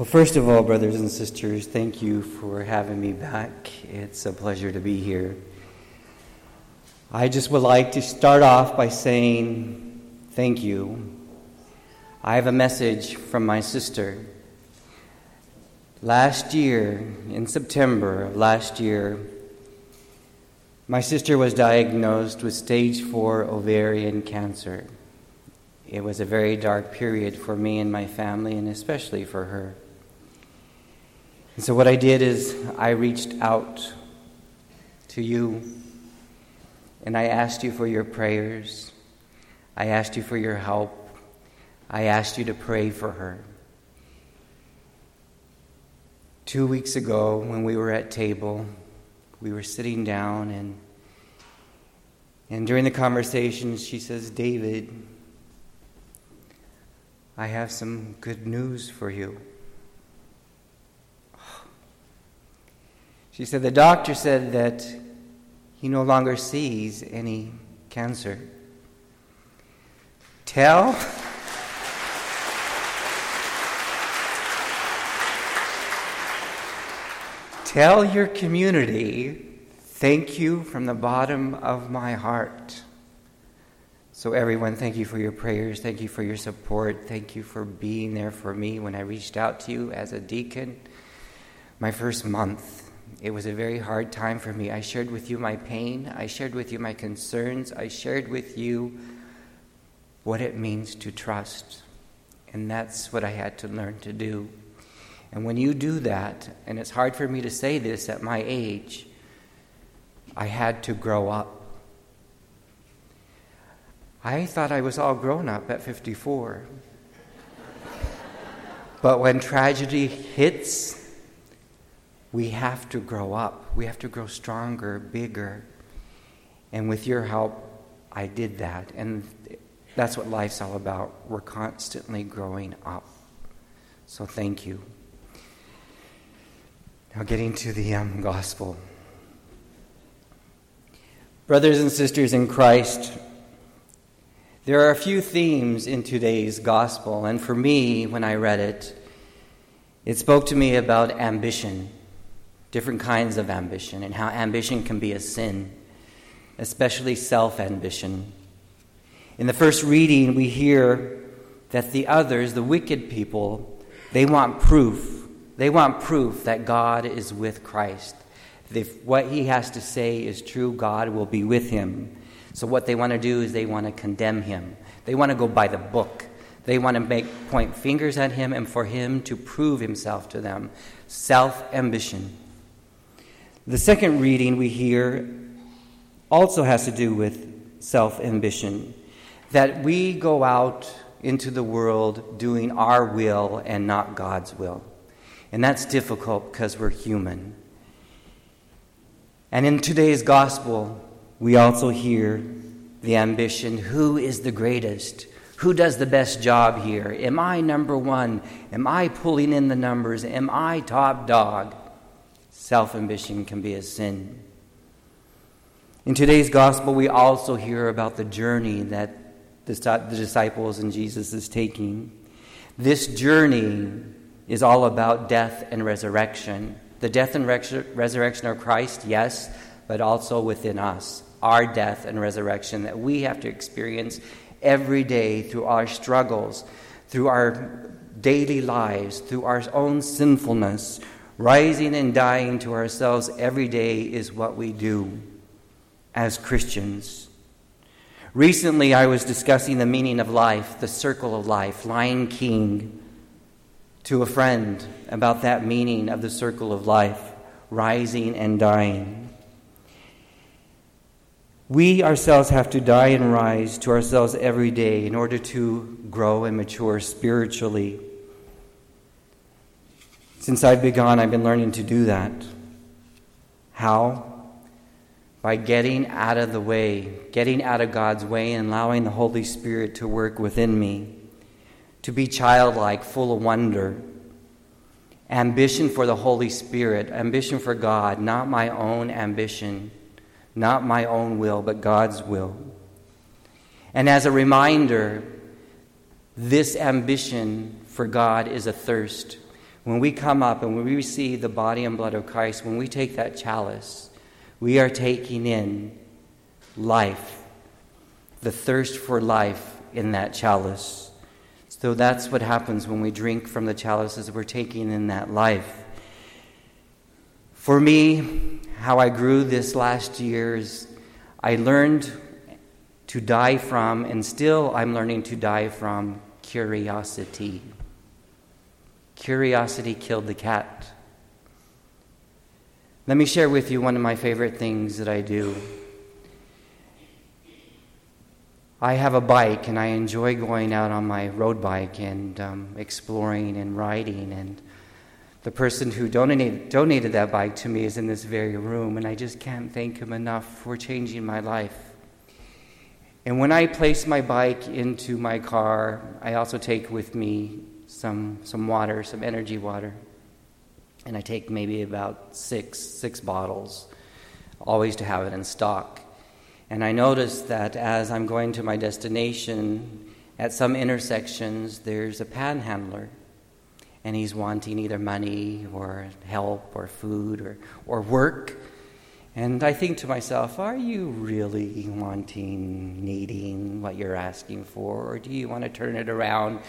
Well, first of all, brothers and sisters, thank you for having me back. It's a pleasure to be here. I just would like to start off by saying thank you. I have a message from my sister. Last year, in September of last year, my sister was diagnosed with stage four ovarian cancer. It was a very dark period for me and my family, and especially for her. And so, what I did is I reached out to you and I asked you for your prayers. I asked you for your help. I asked you to pray for her. Two weeks ago, when we were at table, we were sitting down, and, and during the conversation, she says, David, I have some good news for you. She said, The doctor said that he no longer sees any cancer. Tell. Tell your community, thank you from the bottom of my heart. So, everyone, thank you for your prayers. Thank you for your support. Thank you for being there for me when I reached out to you as a deacon. My first month, it was a very hard time for me. I shared with you my pain, I shared with you my concerns, I shared with you what it means to trust. And that's what I had to learn to do. And when you do that, and it's hard for me to say this at my age, I had to grow up. I thought I was all grown up at 54. but when tragedy hits, we have to grow up. We have to grow stronger, bigger. And with your help, I did that. And that's what life's all about. We're constantly growing up. So thank you. Now, getting to the um, gospel. Brothers and sisters in Christ, there are a few themes in today's gospel, and for me, when I read it, it spoke to me about ambition, different kinds of ambition, and how ambition can be a sin, especially self ambition. In the first reading, we hear that the others, the wicked people, they want proof they want proof that God is with Christ. If what he has to say is true, God will be with him. So, what they want to do is they want to condemn him. They want to go by the book. They want to make point fingers at him and for him to prove himself to them. Self ambition. The second reading we hear also has to do with self ambition. That we go out into the world doing our will and not God's will. And that's difficult because we're human. And in today's gospel, we also hear the ambition who is the greatest? Who does the best job here? Am I number one? Am I pulling in the numbers? Am I top dog? Self ambition can be a sin. In today's gospel, we also hear about the journey that the disciples and Jesus is taking. This journey is all about death and resurrection. The death and resurrection of Christ, yes, but also within us, our death and resurrection that we have to experience every day through our struggles, through our daily lives, through our own sinfulness. Rising and dying to ourselves every day is what we do as Christians. Recently, I was discussing the meaning of life, the circle of life, Lion King to a friend about that meaning of the circle of life, rising and dying. We ourselves have to die and rise to ourselves every day in order to grow and mature spiritually. Since I've begun, I've been learning to do that. How? By getting out of the way, getting out of God's way, and allowing the Holy Spirit to work within me to be childlike, full of wonder. Ambition for the Holy Spirit, ambition for God, not my own ambition, not my own will, but God's will. And as a reminder, this ambition for God is a thirst. When we come up and when we receive the body and blood of Christ, when we take that chalice, we are taking in life, the thirst for life in that chalice. So that's what happens when we drink from the chalices, we're taking in that life. For me, how I grew this last year is I learned to die from, and still I'm learning to die from, curiosity. Curiosity killed the cat. Let me share with you one of my favorite things that I do. I have a bike and I enjoy going out on my road bike and um, exploring and riding. And the person who donated, donated that bike to me is in this very room, and I just can't thank him enough for changing my life. And when I place my bike into my car, I also take with me some, some water, some energy water. And I take maybe about six, six bottles, always to have it in stock. And I notice that as I'm going to my destination, at some intersections, there's a panhandler. And he's wanting either money or help or food or, or work. And I think to myself, are you really wanting, needing what you're asking for? Or do you want to turn it around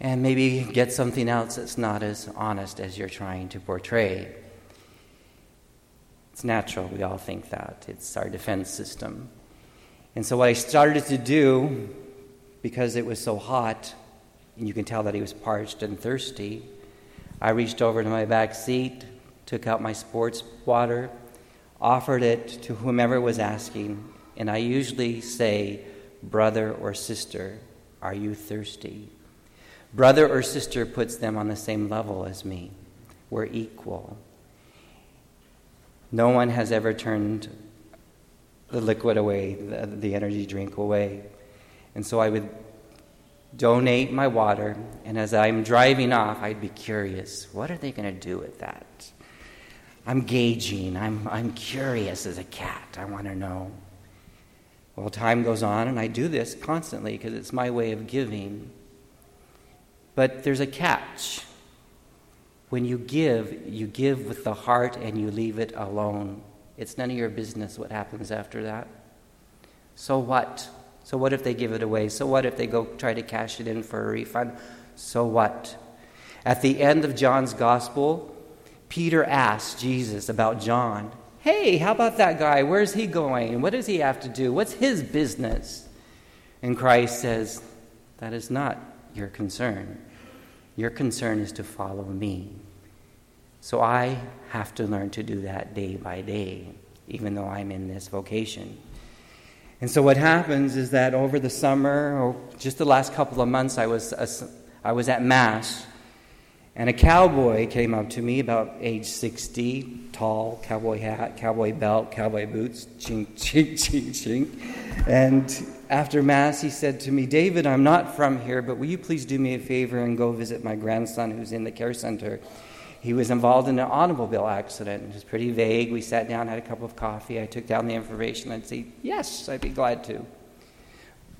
and maybe get something else that's not as honest as you're trying to portray? It's natural, we all think that. It's our defense system. And so, what I started to do, because it was so hot, and you can tell that he was parched and thirsty, I reached over to my back seat, took out my sports water, offered it to whomever was asking, and I usually say, Brother or sister, are you thirsty? Brother or sister puts them on the same level as me. We're equal. No one has ever turned the liquid away, the, the energy drink away. And so I would donate my water, and as I'm driving off, I'd be curious what are they going to do with that? I'm gauging, I'm, I'm curious as a cat. I want to know. Well, time goes on, and I do this constantly because it's my way of giving. But there's a catch. When you give, you give with the heart and you leave it alone. It's none of your business what happens after that. So what? So what if they give it away? So what if they go try to cash it in for a refund? So what? At the end of John's gospel, Peter asked Jesus about John. Hey, how about that guy? Where's he going? What does he have to do? What's his business? And Christ says, That is not your concern. Your concern is to follow me. So I have to learn to do that day by day, even though I'm in this vocation. And so what happens is that over the summer, or just the last couple of months, I was, I was at Mass, and a cowboy came up to me about age 60, tall, cowboy hat, cowboy belt, cowboy boots, chink, chink, chink, chink. And after Mass, he said to me, David, I'm not from here, but will you please do me a favor and go visit my grandson who's in the care center? He was involved in an automobile accident. It was pretty vague. We sat down, had a cup of coffee. I took down the information. I'd say, Yes, I'd be glad to.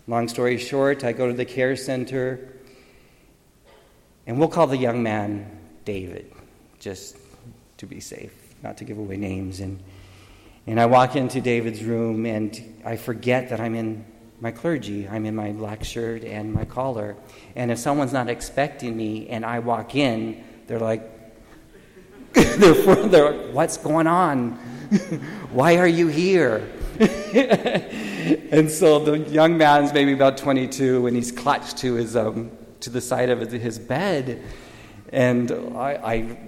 Long story short, I go to the care center, and we'll call the young man David, just to be safe, not to give away names. And, and I walk into David's room, and I forget that I'm in my clergy. I'm in my black shirt and my collar. And if someone's not expecting me and I walk in, they're like, they're, they're like, what's going on? Why are you here? and so the young man's maybe about 22 and he's clutched to his um, to the side of his bed and I, I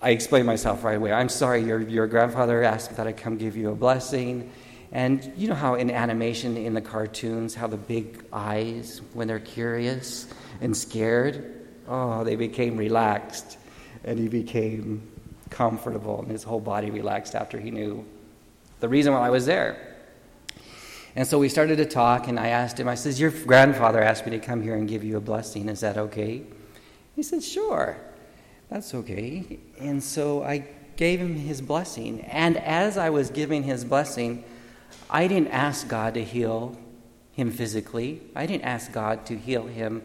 I explained myself right away. I'm sorry, your, your grandfather asked that I come give you a blessing. And you know how in animation, in the cartoons, how the big eyes, when they're curious and scared, oh, they became relaxed and he became comfortable, and his whole body relaxed after he knew the reason why I was there. And so we started to talk, and I asked him, I says, Your grandfather asked me to come here and give you a blessing. Is that okay? He said, Sure, that's okay. And so I gave him his blessing. And as I was giving his blessing, I didn't ask God to heal him physically, I didn't ask God to heal him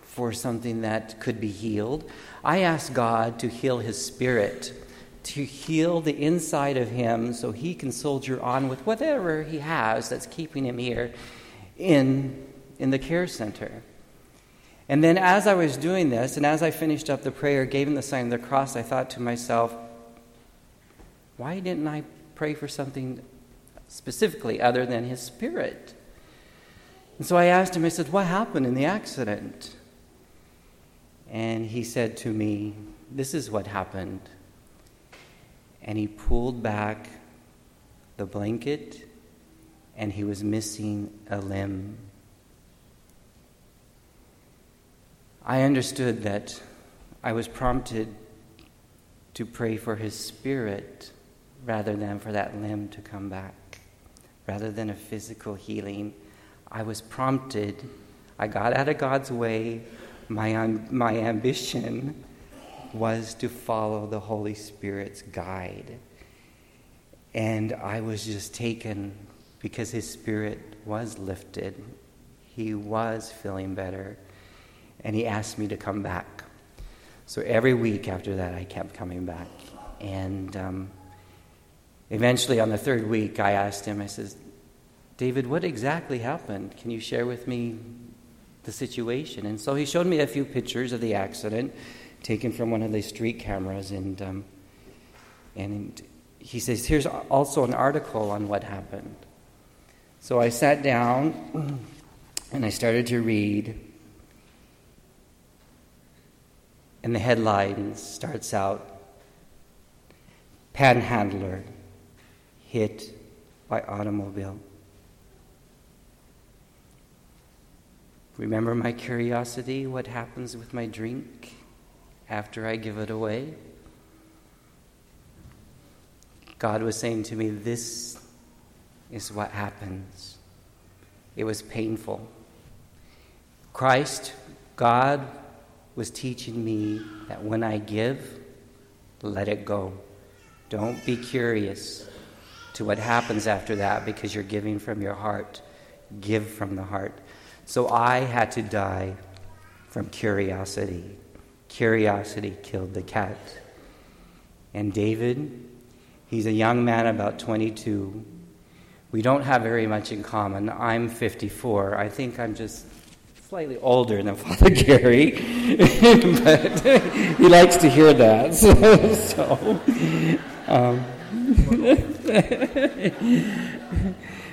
for something that could be healed. I asked God to heal his spirit, to heal the inside of him so he can soldier on with whatever he has that's keeping him here in, in the care center. And then, as I was doing this, and as I finished up the prayer, gave him the sign of the cross, I thought to myself, why didn't I pray for something specifically other than his spirit? And so I asked him, I said, What happened in the accident? And he said to me, This is what happened. And he pulled back the blanket, and he was missing a limb. I understood that I was prompted to pray for his spirit rather than for that limb to come back, rather than a physical healing. I was prompted, I got out of God's way. My, my ambition was to follow the Holy Spirit's guide. And I was just taken because his spirit was lifted. He was feeling better and he asked me to come back. So every week after that, I kept coming back. And um, eventually, on the third week, I asked him, I says, David, what exactly happened? Can you share with me the situation? And so he showed me a few pictures of the accident taken from one of the street cameras. And, um, and he says, Here's also an article on what happened. So I sat down and I started to read. And the headline starts out Panhandler hit by automobile. Remember my curiosity? What happens with my drink after I give it away? God was saying to me, This is what happens. It was painful. Christ, God, was teaching me that when I give, let it go. Don't be curious to what happens after that because you're giving from your heart. Give from the heart. So I had to die from curiosity. Curiosity killed the cat. And David, he's a young man about 22. We don't have very much in common. I'm 54. I think I'm just slightly older than Father Gary, but he likes to hear that. So, um,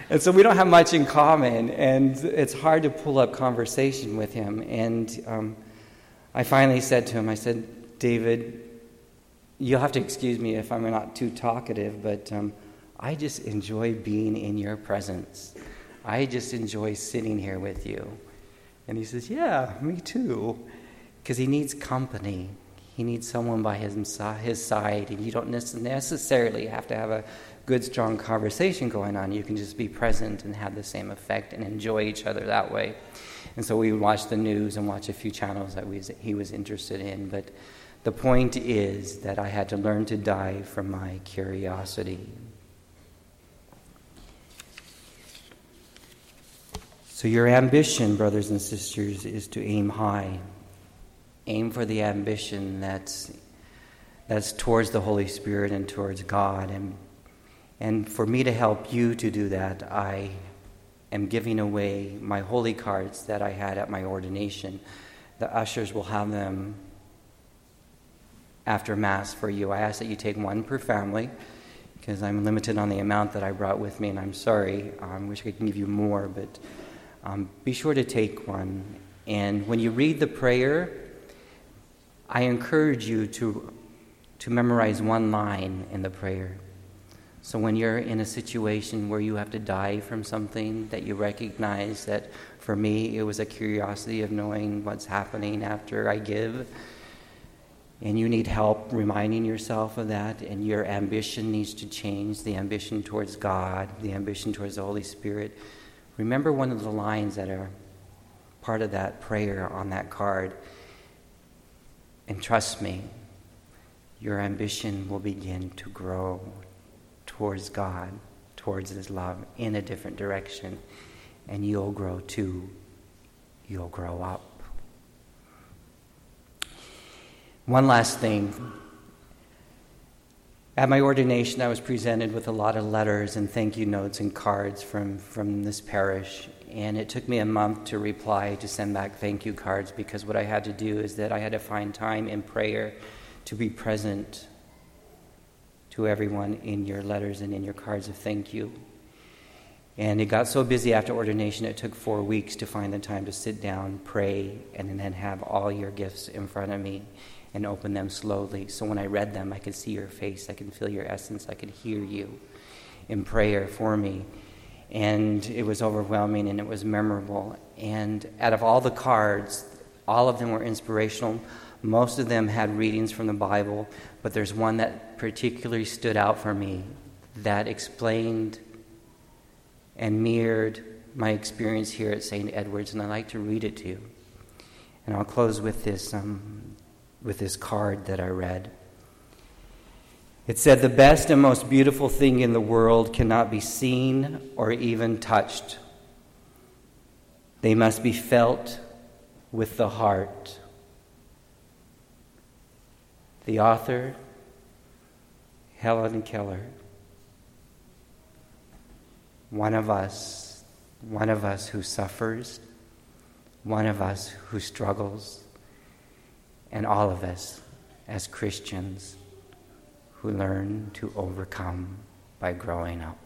and so we don't have much in common, and it's hard to pull up conversation with him. And um, I finally said to him, I said, David, you'll have to excuse me if I'm not too talkative, but um, I just enjoy being in your presence. I just enjoy sitting here with you. And he says, Yeah, me too. Because he needs company. He needs someone by his, his side, and you don't necessarily have to have a good, strong conversation going on. You can just be present and have the same effect and enjoy each other that way. And so we would watch the news and watch a few channels that we, he was interested in. But the point is that I had to learn to die from my curiosity. So, your ambition, brothers and sisters, is to aim high. Aim for the ambition that's, that's towards the Holy Spirit and towards God. And, and for me to help you to do that, I am giving away my holy cards that I had at my ordination. The ushers will have them after Mass for you. I ask that you take one per family because I'm limited on the amount that I brought with me, and I'm sorry. I wish I could give you more, but um, be sure to take one. And when you read the prayer, I encourage you to, to memorize one line in the prayer. So when you're in a situation where you have to die from something that you recognize that for me it was a curiosity of knowing what's happening after I give, and you need help reminding yourself of that, and your ambition needs to change the ambition towards God, the ambition towards the Holy Spirit Remember one of the lines that are part of that prayer on that card. And trust me, your ambition will begin to grow towards God, towards His love, in a different direction. And you'll grow too. You'll grow up. One last thing. At my ordination, I was presented with a lot of letters and thank you notes and cards from, from this parish. And it took me a month to reply, to send back thank you cards, because what I had to do is that I had to find time in prayer to be present to everyone in your letters and in your cards of thank you. And it got so busy after ordination, it took four weeks to find the time to sit down, pray, and then have all your gifts in front of me and open them slowly. So when I read them, I could see your face, I could feel your essence, I could hear you in prayer for me. And it was overwhelming and it was memorable. And out of all the cards, all of them were inspirational. Most of them had readings from the Bible, but there's one that particularly stood out for me that explained and mirrored my experience here at St. Edward's, and I'd like to read it to you. And I'll close with this, um, with this card that I read. It said, The best and most beautiful thing in the world cannot be seen or even touched. They must be felt with the heart. The author, Helen Keller one of us, one of us who suffers, one of us who struggles, and all of us as Christians who learn to overcome by growing up.